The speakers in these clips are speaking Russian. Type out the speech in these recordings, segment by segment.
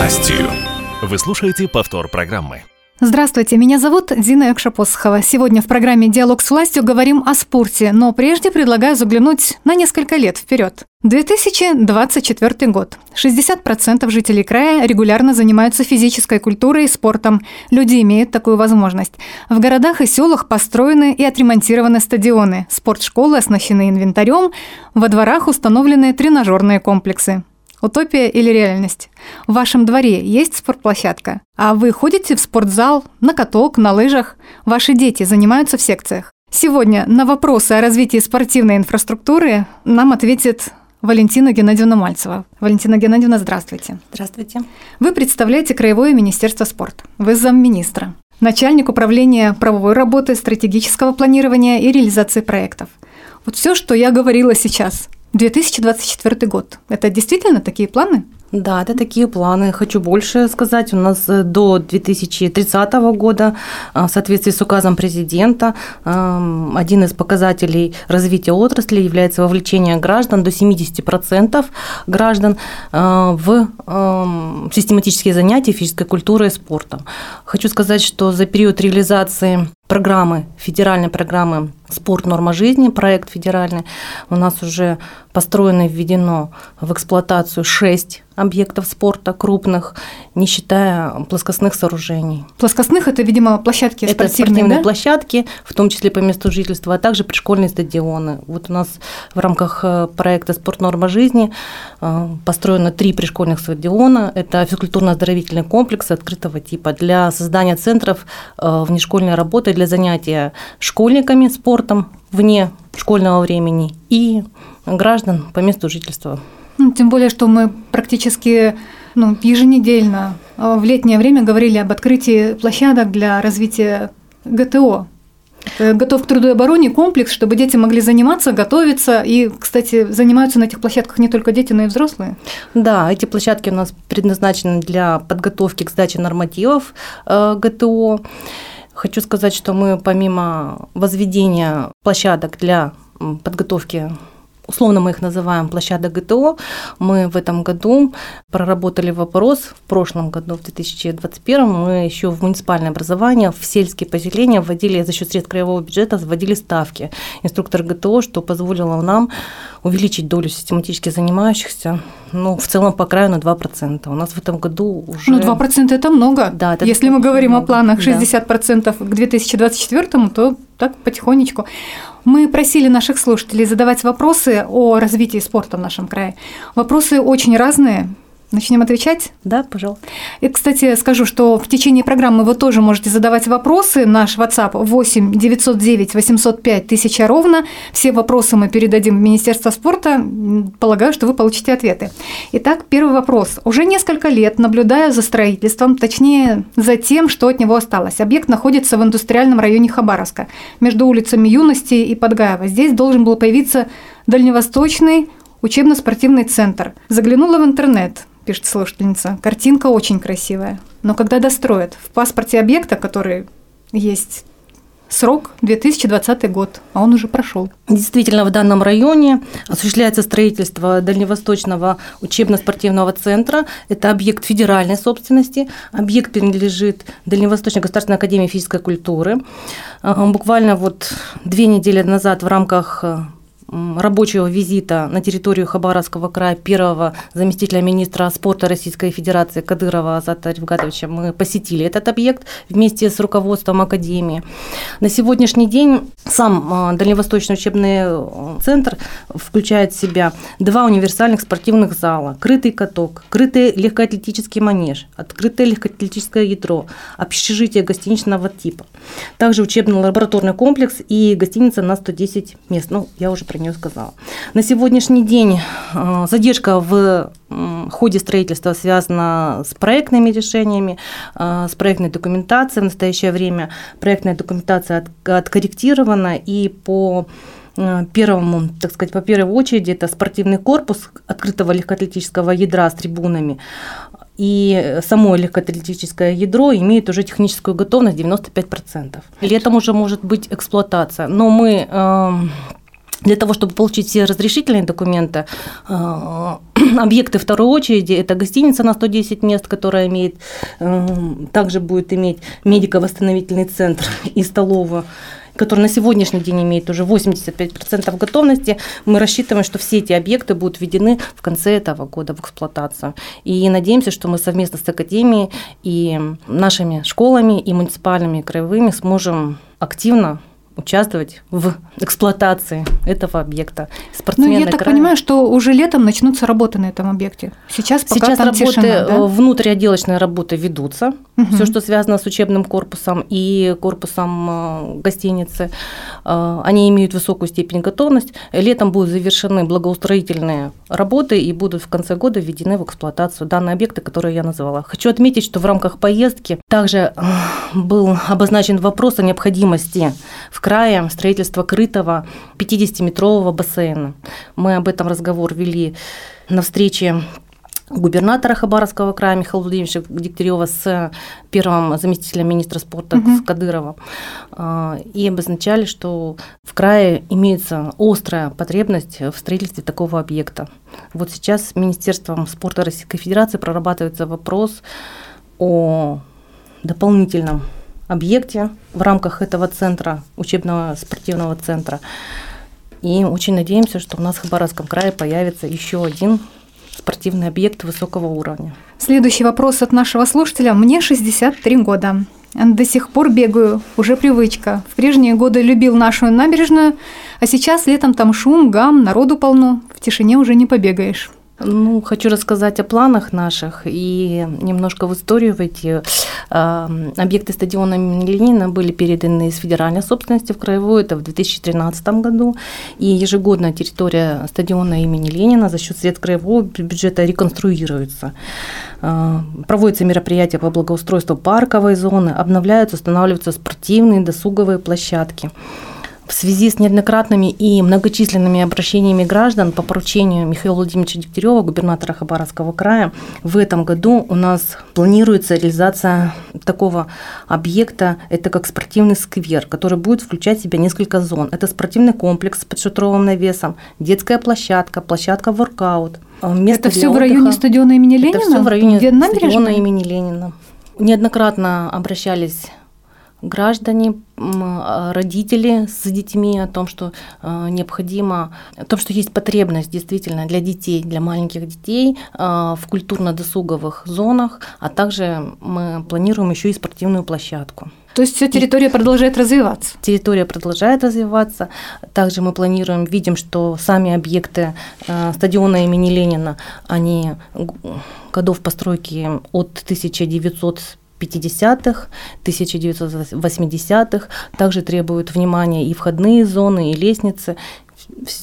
властью. Вы слушаете повтор программы. Здравствуйте, меня зовут Дина Экшапосхова. Сегодня в программе «Диалог с властью» говорим о спорте, но прежде предлагаю заглянуть на несколько лет вперед. 2024 год. 60% жителей края регулярно занимаются физической культурой и спортом. Люди имеют такую возможность. В городах и селах построены и отремонтированы стадионы, спортшколы оснащены инвентарем, во дворах установлены тренажерные комплексы. Утопия или реальность? В вашем дворе есть спортплощадка? А вы ходите в спортзал, на каток, на лыжах? Ваши дети занимаются в секциях? Сегодня на вопросы о развитии спортивной инфраструктуры нам ответит Валентина Геннадьевна Мальцева. Валентина Геннадьевна, здравствуйте. Здравствуйте. Вы представляете Краевое министерство спорта. Вы замминистра. Начальник управления правовой работы, стратегического планирования и реализации проектов. Вот все, что я говорила сейчас – 2024 год. Это действительно такие планы? Да, это такие планы. Хочу больше сказать. У нас э, до 2030 года э, в соответствии с указом президента эм, один из показателей развития отрасли является вовлечение граждан до 70% граждан э, в эм, систематические занятия физической культурой и спортом. Хочу сказать, что за период реализации программы, федеральной программы «Спорт. Норма жизни», проект федеральный, у нас уже построено и введено в эксплуатацию 6 объектов спорта крупных, не считая плоскостных сооружений. Плоскостных – это, видимо, площадки это спортивные, спортивные да? площадки, в том числе по месту жительства, а также пришкольные стадионы. Вот у нас в рамках э, проекта «Спорт. Норма жизни» э, построено три пришкольных стадиона. Это физкультурно-оздоровительный комплекс открытого типа для создания центров э, внешкольной работы для занятия школьниками спортом вне школьного времени и граждан по месту жительства. Ну, тем более, что мы практически ну, еженедельно а, в летнее время говорили об открытии площадок для развития ГТО. Готов к труду и обороне комплекс, чтобы дети могли заниматься, готовиться. И, кстати, занимаются на этих площадках не только дети, но и взрослые. Да, эти площадки у нас предназначены для подготовки к сдаче нормативов э, ГТО. Хочу сказать, что мы помимо возведения площадок для подготовки условно мы их называем площадок ГТО. Мы в этом году проработали вопрос, в прошлом году, в 2021, мы еще в муниципальное образование, в сельские поселения вводили за счет средств краевого бюджета, вводили ставки инструктор ГТО, что позволило нам увеличить долю систематически занимающихся, ну, в целом по краю на 2%. У нас в этом году уже... Ну, 2% – это много. Да, это Если мы говорим много. о планах 60% да. к 2024, то так потихонечку. Мы просили наших слушателей задавать вопросы о развитии спорта в нашем крае. Вопросы очень разные, Начнем отвечать? Да, пожалуйста. И, кстати, скажу, что в течение программы вы тоже можете задавать вопросы. Наш WhatsApp 8 909 805 1000 ровно. Все вопросы мы передадим в Министерство спорта. Полагаю, что вы получите ответы. Итак, первый вопрос. Уже несколько лет наблюдаю за строительством, точнее, за тем, что от него осталось. Объект находится в индустриальном районе Хабаровска, между улицами Юности и Подгаева. Здесь должен был появиться дальневосточный учебно-спортивный центр. Заглянула в интернет пишет слушательница. Картинка очень красивая. Но когда достроят? В паспорте объекта, который есть Срок 2020 год, а он уже прошел. Действительно, в данном районе осуществляется строительство Дальневосточного учебно-спортивного центра. Это объект федеральной собственности. Объект принадлежит Дальневосточной государственной академии физической культуры. Буквально вот две недели назад в рамках рабочего визита на территорию Хабаровского края первого заместителя министра спорта Российской Федерации Кадырова Азата Ревгатовича мы посетили этот объект вместе с руководством Академии. На сегодняшний день сам а, Дальневосточный учебный э, центр включает в себя два универсальных спортивных зала, крытый каток, крытый легкоатлетический манеж, открытое легкоатлетическое ядро, общежитие гостиничного типа. Также учебно-лабораторный комплекс и гостиница на 110 мест. Ну, я уже про нее сказала. На сегодняшний день э, задержка в ходе строительства связана с проектными решениями, э, с проектной документацией. В настоящее время проектная документация откорректирована и по э, первому, так сказать, по первой очереди это спортивный корпус открытого легкоатлетического ядра с трибунами. И само легкоатлетическое ядро имеет уже техническую готовность 95%. Летом уже может быть эксплуатация. Но мы эм, для того, чтобы получить все разрешительные документы, э, объекты второй очереди. Это гостиница на 110 мест, которая имеет, э, также будет иметь медико-восстановительный центр и столовую который на сегодняшний день имеет уже 85% готовности, мы рассчитываем, что все эти объекты будут введены в конце этого года в эксплуатацию. И надеемся, что мы совместно с Академией и нашими школами и муниципальными и краевыми сможем активно участвовать в эксплуатации этого объекта. Ну, я так края. понимаю, что уже летом начнутся работы на этом объекте. Сейчас пока Сейчас там работы, тишина, да? Э, внутриотделочные работы ведутся. Угу. Все, что связано с учебным корпусом и корпусом э, гостиницы, э, они имеют высокую степень готовности. Летом будут завершены благоустроительные работы и будут в конце года введены в эксплуатацию данные объекты, которые я назвала. Хочу отметить, что в рамках поездки также был обозначен вопрос о необходимости в крае строительства крытого 50-метрового бассейна. Мы об этом разговор вели на встрече губернатора Хабаровского края Михаила Владимировича Дегтярева с первым заместителем министра спорта угу. с Кадырова а, и обозначали, что в крае имеется острая потребность в строительстве такого объекта. Вот сейчас с Министерством спорта Российской Федерации прорабатывается вопрос о дополнительном объекте в рамках этого центра, учебного спортивного центра. И очень надеемся, что у нас в Хабаровском крае появится еще один спортивный объект высокого уровня. Следующий вопрос от нашего слушателя. Мне 63 года. До сих пор бегаю, уже привычка. В прежние годы любил нашу набережную, а сейчас летом там шум, гам, народу полно. В тишине уже не побегаешь. Ну, хочу рассказать о планах наших и немножко в историю войти. Объекты стадиона имени Ленина были переданы из федеральной собственности в краевую, это в 2013 году. И ежегодно территория стадиона имени Ленина за счет средств краевого бюджета реконструируется. А, проводятся мероприятия по благоустройству парковой зоны, обновляются, устанавливаются спортивные досуговые площадки. В связи с неоднократными и многочисленными обращениями граждан по поручению Михаила Владимировича Дегтярева, губернатора Хабаровского края, в этом году у нас планируется реализация такого объекта, это как спортивный сквер, который будет включать в себя несколько зон. Это спортивный комплекс под шатровым навесом, детская площадка, площадка воркаут. Э, место это все в районе стадиона имени Ленина? Это все в районе стадиона имени Ленина. Неоднократно обращались граждане, а, родители с детьми о том, что а, необходимо, о том, что есть потребность действительно для детей, для маленьких детей а, в культурно-досуговых зонах, а также мы планируем еще и спортивную площадку. То есть вся территория продолжает развиваться? Территория продолжает развиваться. Также мы планируем, видим, что сами объекты стадиона имени Ленина, они годов постройки от 1900 50-х, 1980-х. Также требуют внимания и входные зоны, и лестницы.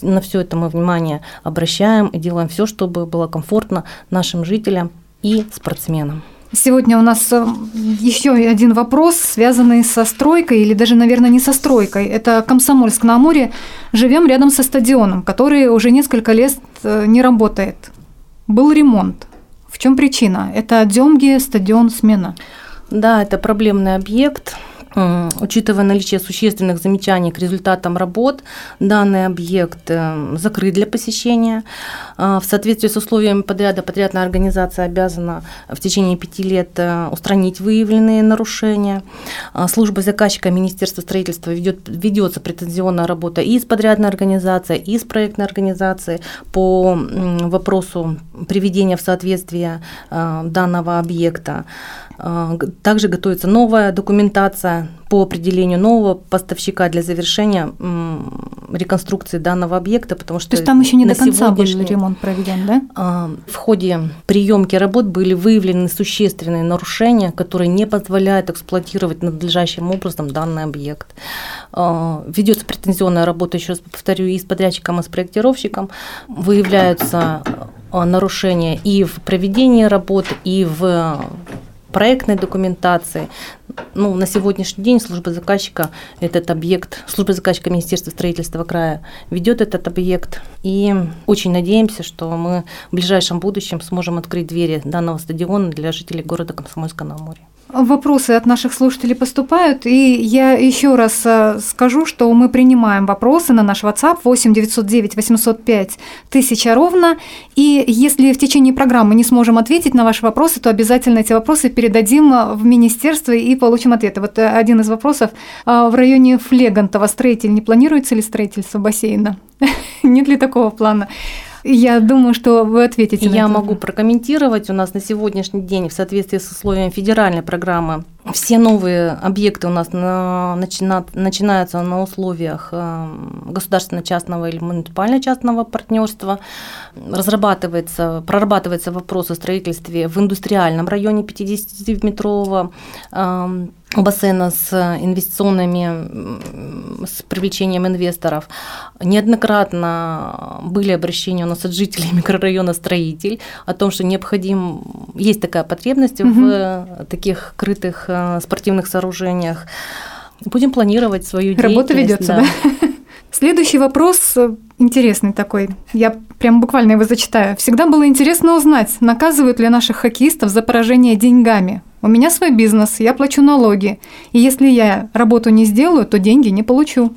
На все это мы внимание обращаем и делаем все, чтобы было комфортно нашим жителям и спортсменам. Сегодня у нас э, еще один вопрос, связанный со стройкой, или даже, наверное, не со стройкой. Это Комсомольск на Амуре. Живем рядом со стадионом, который уже несколько лет э, не работает. Был ремонт. В чем причина? Это Демги, стадион, смена. Да, это проблемный объект. Учитывая наличие существенных замечаний к результатам работ, данный объект э, закрыт для посещения. А, в соответствии с условиями подряда подрядная организация обязана в течение пяти лет э, устранить выявленные нарушения. А, служба заказчика Министерства строительства ведет, ведется претензионная работа и с подрядной организацией, и с проектной организацией по вопросу приведения в соответствие э, данного объекта. А, также готовится новая документация по определению нового поставщика для завершения реконструкции данного объекта, потому что... То есть там еще не до конца был ремонт проведен, да? А, в ходе приемки работ были выявлены существенные нарушения, которые не позволяют эксплуатировать надлежащим образом данный объект. А, ведется претензионная работа, еще раз повторю, и с подрядчиком, и с проектировщиком. Выявляются нарушения и в проведении работ, и в проектной документации. Ну, на сегодняшний день служба заказчика этот объект, служба заказчика Министерства строительства края ведет этот объект. И очень надеемся, что мы в ближайшем будущем сможем открыть двери данного стадиона для жителей города Комсомольска на Амуре. Вопросы от наших слушателей поступают, и я еще раз э, скажу, что мы принимаем вопросы на наш WhatsApp 8 909 805 1000 ровно, и если в течение программы не сможем ответить на ваши вопросы, то обязательно эти вопросы передадим в министерство и получим ответы. Вот э, один из вопросов. В районе Флегантова строитель не планируется ли строительство бассейна? Нет ли такого плана? Я думаю, что вы ответите. Я могу прокомментировать. У нас на сегодняшний день в соответствии с условиями федеральной программы все новые объекты у нас на, начина, начинаются на условиях э, государственно-частного или муниципально-частного партнерства. Разрабатывается, прорабатывается вопрос о строительстве в индустриальном районе 50-метрового э, бассейна с инвестиционными, с привлечением инвесторов. Неоднократно были обращения у нас от жителей микрорайона «Строитель» о том, что необходим, есть такая потребность угу. в таких крытых э, спортивных сооружениях. Будем планировать свою Работа деятельность. Работа ведется, да? да? Следующий вопрос э, интересный такой. Я прям буквально его зачитаю. Всегда было интересно узнать, наказывают ли наших хоккеистов за поражение деньгами. У меня свой бизнес, я плачу налоги. И если я работу не сделаю, то деньги не получу.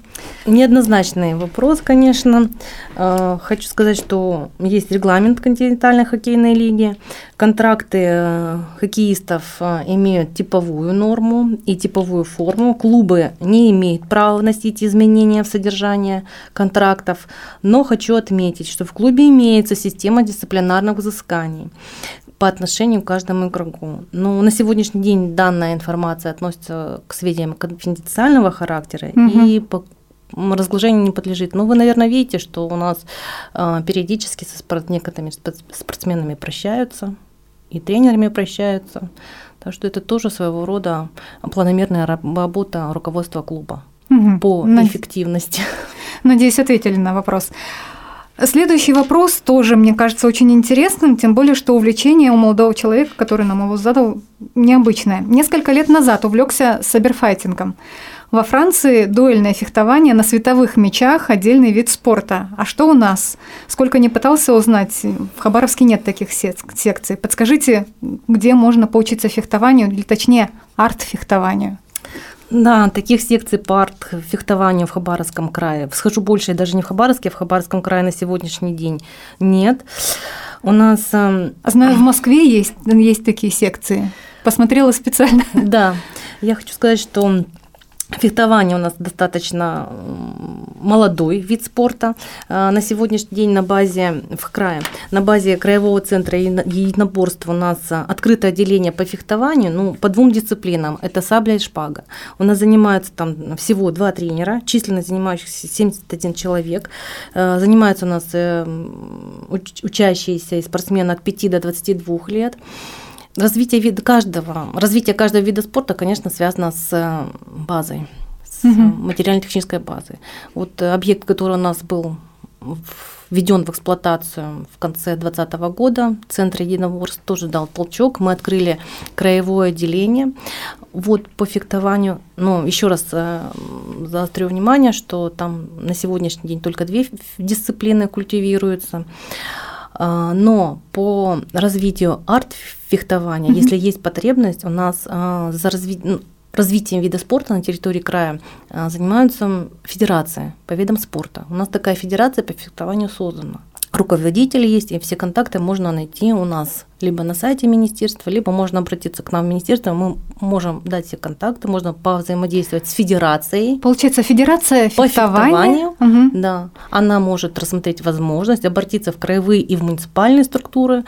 Неоднозначный вопрос, конечно. Э, хочу сказать, что есть регламент континентальной хоккейной лиги. Контракты э, хоккеистов э, имеют типовую норму и типовую форму. Клубы не имеют права вносить изменения в содержание контрактов. Но хочу отметить, что в клубе имеется система дисциплинарных взысканий по отношению к каждому игроку. Но на сегодняшний день данная информация относится к сведениям конфиденциального характера угу. и по разглашению не подлежит. Но вы, наверное, видите, что у нас э, периодически со спорт, некоторыми спортсменами прощаются, и тренерами прощаются. Так что это тоже своего рода планомерная работа руководства клуба угу. по Надеюсь, эффективности. Надеюсь, ответили на вопрос. Следующий вопрос тоже, мне кажется, очень интересным, тем более, что увлечение у молодого человека, который нам его задал, необычное. Несколько лет назад увлекся саберфайтингом. Во Франции дуэльное фехтование на световых мечах – отдельный вид спорта. А что у нас? Сколько не пытался узнать, в Хабаровске нет таких секций. Подскажите, где можно поучиться фехтованию, или точнее арт-фехтованию? Да, таких секций по арт-фехтованию в Хабаровском крае, схожу больше даже не в Хабаровске, а в Хабаровском крае на сегодняшний день нет. У нас... Эм, Знаю, в Москве есть, есть такие секции. Посмотрела специально. Да, я хочу сказать, что Фехтование у нас достаточно молодой вид спорта. А, на сегодняшний день на базе в крае, на базе краевого центра единоборств у нас открытое отделение по фехтованию, ну, по двум дисциплинам. Это сабля и шпага. У нас занимаются там всего два тренера, численно занимающихся 71 человек. А, занимаются у нас э, учащиеся спортсмены от 5 до 22 лет. Развитие вида каждого, развитие каждого вида спорта, конечно, связано с э, базой, с угу. материально-технической базой. Вот объект, который у нас был введен в эксплуатацию в конце 2020 года. Центр единоборств тоже дал толчок. Мы открыли краевое отделение. Вот по фехтованию, ну, еще раз э, заострю внимание, что там на сегодняшний день только две дисциплины культивируются. А, но по развитию арт-фехтования, mm-hmm. если есть потребность, у нас а, за. Ну, развитием вида спорта на территории края а, занимаются федерации по видам спорта. У нас такая федерация по фехтованию создана руководитель есть, и все контакты можно найти у нас либо на сайте министерства, либо можно обратиться к нам в министерство, мы можем дать все контакты, можно повзаимодействовать с федерацией. Получается, федерация по фехтованию, угу. да, она может рассмотреть возможность обратиться в краевые и в муниципальные структуры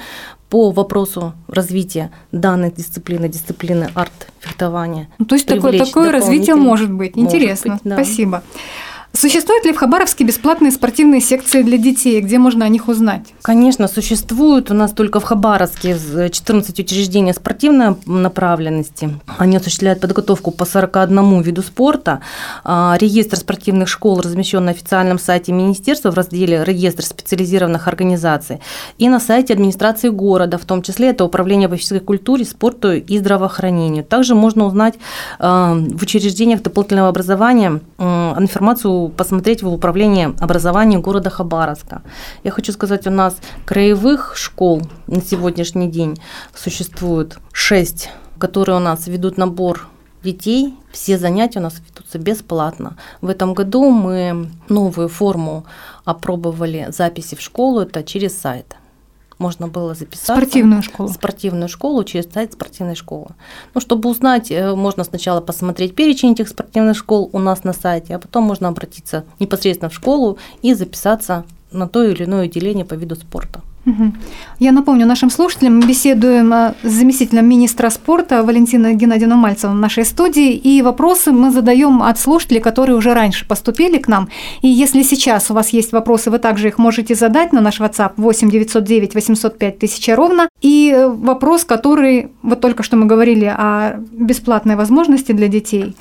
по вопросу развития данной дисциплины, дисциплины арт-фехтования. Ну, то есть такое, такое развитие может быть. Интересно. Может быть, да. Спасибо. Существуют ли в Хабаровске бесплатные спортивные секции для детей? Где можно о них узнать? Конечно, существуют. У нас только в Хабаровске 14 учреждений спортивной направленности. Они осуществляют подготовку по 41 виду спорта. А, реестр спортивных школ размещен на официальном сайте министерства в разделе «Реестр специализированных организаций» и на сайте администрации города, в том числе это Управление по физической культуре, спорту и здравоохранению. Также можно узнать а, в учреждениях дополнительного образования информацию посмотреть в управлении образования города Хабаровска. Я хочу сказать, у нас краевых школ на сегодняшний день существует 6 которые у нас ведут набор детей, все занятия у нас ведутся бесплатно. В этом году мы новую форму опробовали записи в школу, это через сайт можно было записаться. Спортивную школу. Спортивную школу через сайт спортивной школы. Ну, чтобы узнать, э, можно сначала посмотреть перечень этих спортивных школ у нас на сайте, а потом можно обратиться непосредственно в школу и записаться на то или иное отделение по виду спорта. Я напомню нашим слушателям, мы беседуем э, с заместителем министра спорта Валентиной Геннадьевной Мальцевой в нашей студии, и вопросы мы задаем от слушателей, которые уже раньше поступили к нам. И если сейчас у вас есть вопросы, вы также их можете задать на наш WhatsApp 8 909 805 1000 ровно. И э, вопрос, который, вот только что мы говорили о бесплатной возможности для детей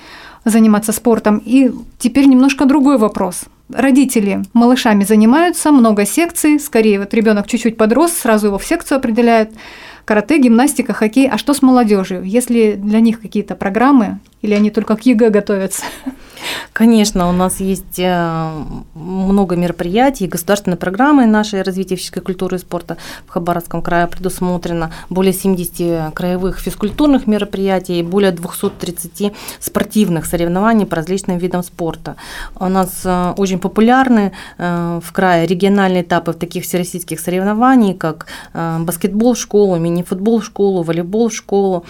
заниматься спортом, и теперь немножко другой вопрос – родители малышами занимаются, много секций, скорее вот ребенок чуть-чуть подрос, сразу его в секцию определяют, карате, гимнастика, хоккей. А что с молодежью? Если для них какие-то программы или они только к ЕГЭ готовятся? Конечно, у нас есть э, много мероприятий, государственной программы нашей развития физической культуры и спорта в Хабаровском крае предусмотрено более 70 краевых физкультурных мероприятий и более 230 спортивных соревнований по различным видам спорта. У нас э, очень популярны э, в крае региональные этапы в таких всероссийских соревнований, как баскетбол в школу, мини-футбол в школу, волейбол в школу,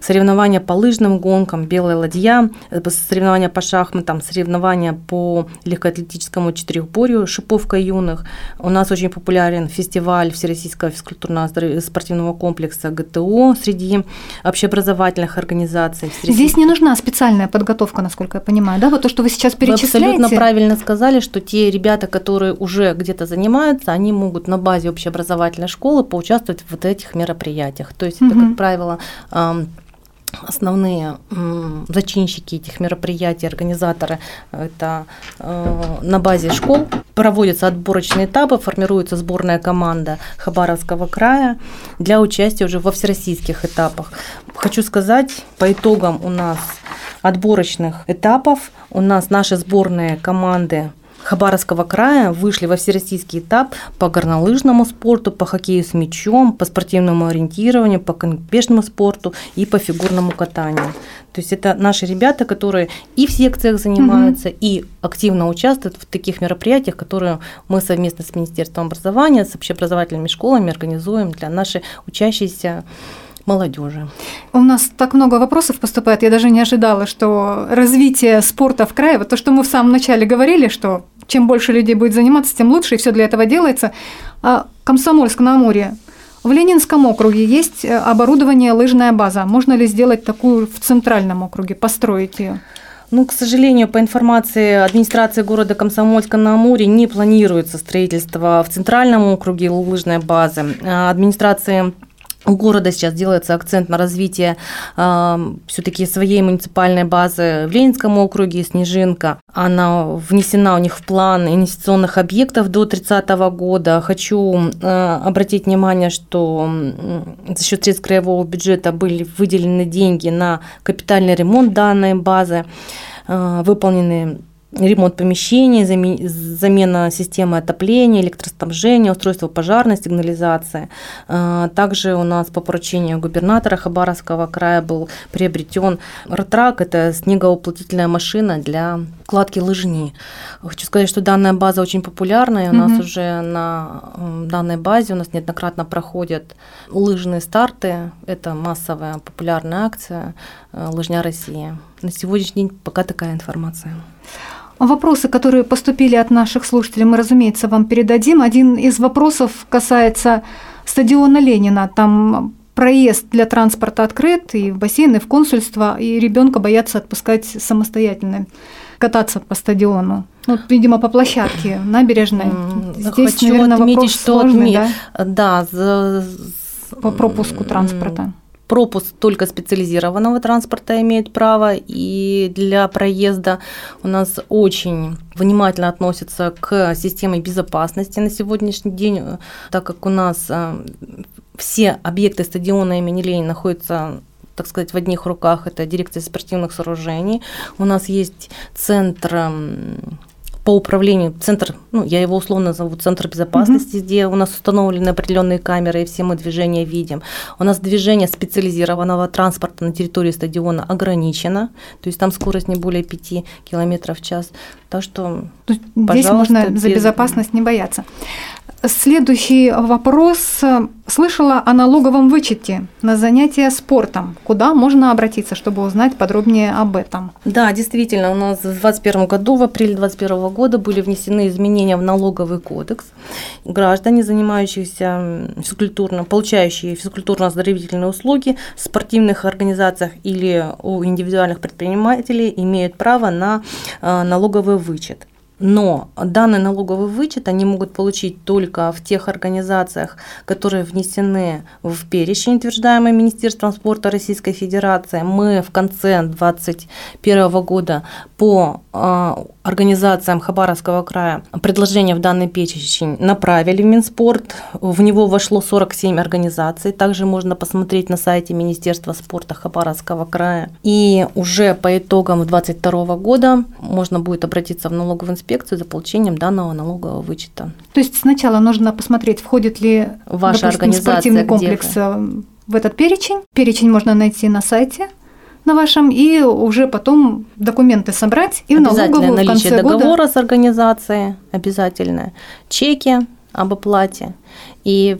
соревнования по лыжным гонкам, белая ладья, соревнования по шахматам, шахматам, соревнования по легкоатлетическому четырехборью «Шиповка юных». У нас очень популярен фестиваль Всероссийского физкультурного спортивного комплекса ГТО среди общеобразовательных организаций. Здесь не нужна специальная подготовка, насколько я понимаю, да? Вот то, что вы сейчас перечисляете. Вы абсолютно правильно сказали, что те ребята, которые уже где-то занимаются, они могут на базе общеобразовательной школы поучаствовать в вот этих мероприятиях. То есть угу. это, как правило, основные зачинщики этих мероприятий, организаторы, это э, на базе школ проводятся отборочные этапы, формируется сборная команда Хабаровского края для участия уже во всероссийских этапах. Хочу сказать, по итогам у нас отборочных этапов у нас наши сборные команды Хабаровского края вышли во всероссийский этап по горнолыжному спорту, по хоккею с мячом, по спортивному ориентированию, по конькобежному спорту и по фигурному катанию. То есть это наши ребята, которые и в секциях занимаются, угу. и активно участвуют в таких мероприятиях, которые мы совместно с Министерством образования, с общеобразовательными школами организуем для нашей учащейся молодежи. У нас так много вопросов поступает, я даже не ожидала, что развитие спорта в крае, вот то, что мы в самом начале говорили, что чем больше людей будет заниматься, тем лучше, и все для этого делается. А Комсомольск на Амуре. В Ленинском округе есть э, оборудование лыжная база. Можно ли сделать такую в центральном округе, построить ее? Ну, к сожалению, по информации администрации города Комсомольска на Амуре не планируется строительство в центральном округе лыжной базы. А администрации у города сейчас делается акцент на развитие э, все-таки своей муниципальной базы в Ленинском округе, Снежинка. Она внесена у них в план инвестиционных объектов до 30 года. Хочу э, обратить внимание, что за счет средств краевого бюджета были выделены деньги на капитальный ремонт данной базы, э, выполнены ремонт помещений, замена системы отопления, электроснабжения, устройство пожарной сигнализации. А, также у нас по поручению губернатора Хабаровского края был приобретен ротрак, это снегоуплотительная машина для кладки лыжни. Хочу сказать, что данная база очень популярная, у нас угу. уже на данной базе у нас неоднократно проходят лыжные старты, это массовая популярная акция э, «Лыжня России». На сегодняшний день пока такая информация. Вопросы, которые поступили от наших слушателей, мы, разумеется, вам передадим. Один из вопросов касается стадиона Ленина. Там проезд для транспорта открыт, и в бассейн, и в консульство, и ребенка боятся отпускать самостоятельно кататься по стадиону. Ну, видимо, по площадке набережной. Здесь, Хочу наверное, отметить, вопрос что сложный, отме... да? Да, за... по пропуску транспорта пропуск только специализированного транспорта имеет право, и для проезда у нас очень внимательно относятся к системе безопасности на сегодняшний день, так как у нас э, все объекты стадиона имени Ленина находятся так сказать, в одних руках, это дирекция спортивных сооружений. У нас есть центр по управлению, центр, ну, я его условно назову центр безопасности, угу. где у нас установлены определенные камеры, и все мы движения видим. У нас движение специализированного транспорта на территории стадиона ограничено, то есть там скорость не более 5 км в час. Так что, Здесь можно без... за безопасность не бояться. Следующий вопрос. Слышала о налоговом вычете на занятия спортом. Куда можно обратиться, чтобы узнать подробнее об этом? Да, действительно, у нас в 2021 году, в апреле 2021 года были внесены изменения в налоговый кодекс. Граждане, занимающиеся физкультурно, получающие физкультурно-оздоровительные услуги в спортивных организациях или у индивидуальных предпринимателей, имеют право на э, налоговый вычет. Но данный налоговый вычет они могут получить только в тех организациях, которые внесены в перечень, утверждаемый Министерством спорта Российской Федерации. Мы в конце 2021 года по а, организациям Хабаровского края предложение в данный перечень направили в Минспорт. В него вошло 47 организаций. Также можно посмотреть на сайте Министерства спорта Хабаровского края. И уже по итогам 2022 года можно будет обратиться в налоговую инспекцию за получением данного налогового вычета. То есть сначала нужно посмотреть, входит ли ваша допустим, организация спортивный комплекс э, в этот перечень. Перечень можно найти на сайте на вашем и уже потом документы собрать и в налоговую в конце договора года. с организацией обязательно, чеки об оплате и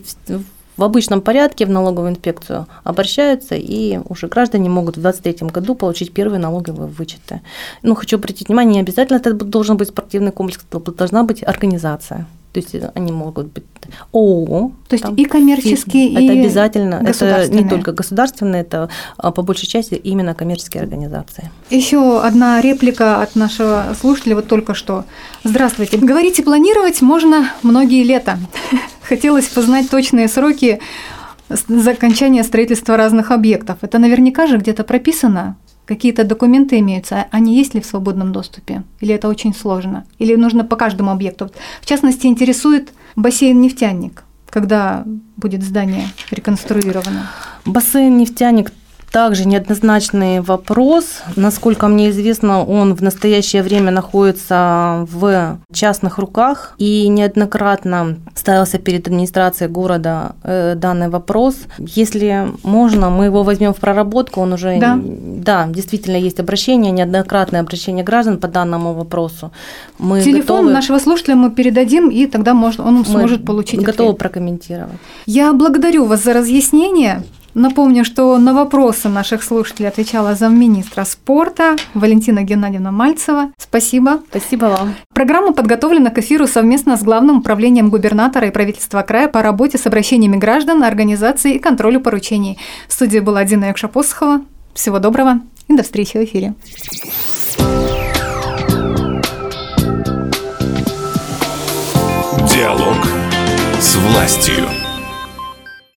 в обычном порядке в налоговую инспекцию обращаются, и уже граждане могут в 2023 году получить первые налоговые вычеты. Ну, хочу обратить внимание, не обязательно это должен быть спортивный комплекс, должна быть организация. То есть они могут быть ООО. То есть и коммерческие, и Это обязательно. Это не только государственные, это а, по большей части именно коммерческие организации. Еще одна реплика от нашего слушателя вот только что. Здравствуйте. Говорите, планировать можно многие лета. Хотелось познать точные сроки окончания строительства разных объектов. Это наверняка же где-то прописано какие-то документы имеются, они есть ли в свободном доступе? Или это очень сложно? Или нужно по каждому объекту? В частности, интересует бассейн-нефтяник, когда будет здание реконструировано? Бассейн-нефтяник также неоднозначный вопрос. Насколько мне известно, он в настоящее время находится в частных руках и неоднократно ставился перед администрацией города э, данный вопрос. Если можно, мы его возьмем в проработку. Он уже, да, да действительно есть обращение, неоднократное обращение граждан по данному вопросу. Мы Телефон готовы... нашего слушателя мы передадим, и тогда можно, он мы сможет получить Готовы ответ. прокомментировать. Я благодарю вас за разъяснение. Напомню, что на вопросы наших слушателей отвечала замминистра спорта Валентина Геннадьевна Мальцева. Спасибо. Спасибо вам. Программа подготовлена к эфиру совместно с Главным управлением губернатора и правительства края по работе с обращениями граждан, организации и контролю поручений. В студии была Дина Якшапосхова. Всего доброго и до встречи в эфире. Диалог с властью.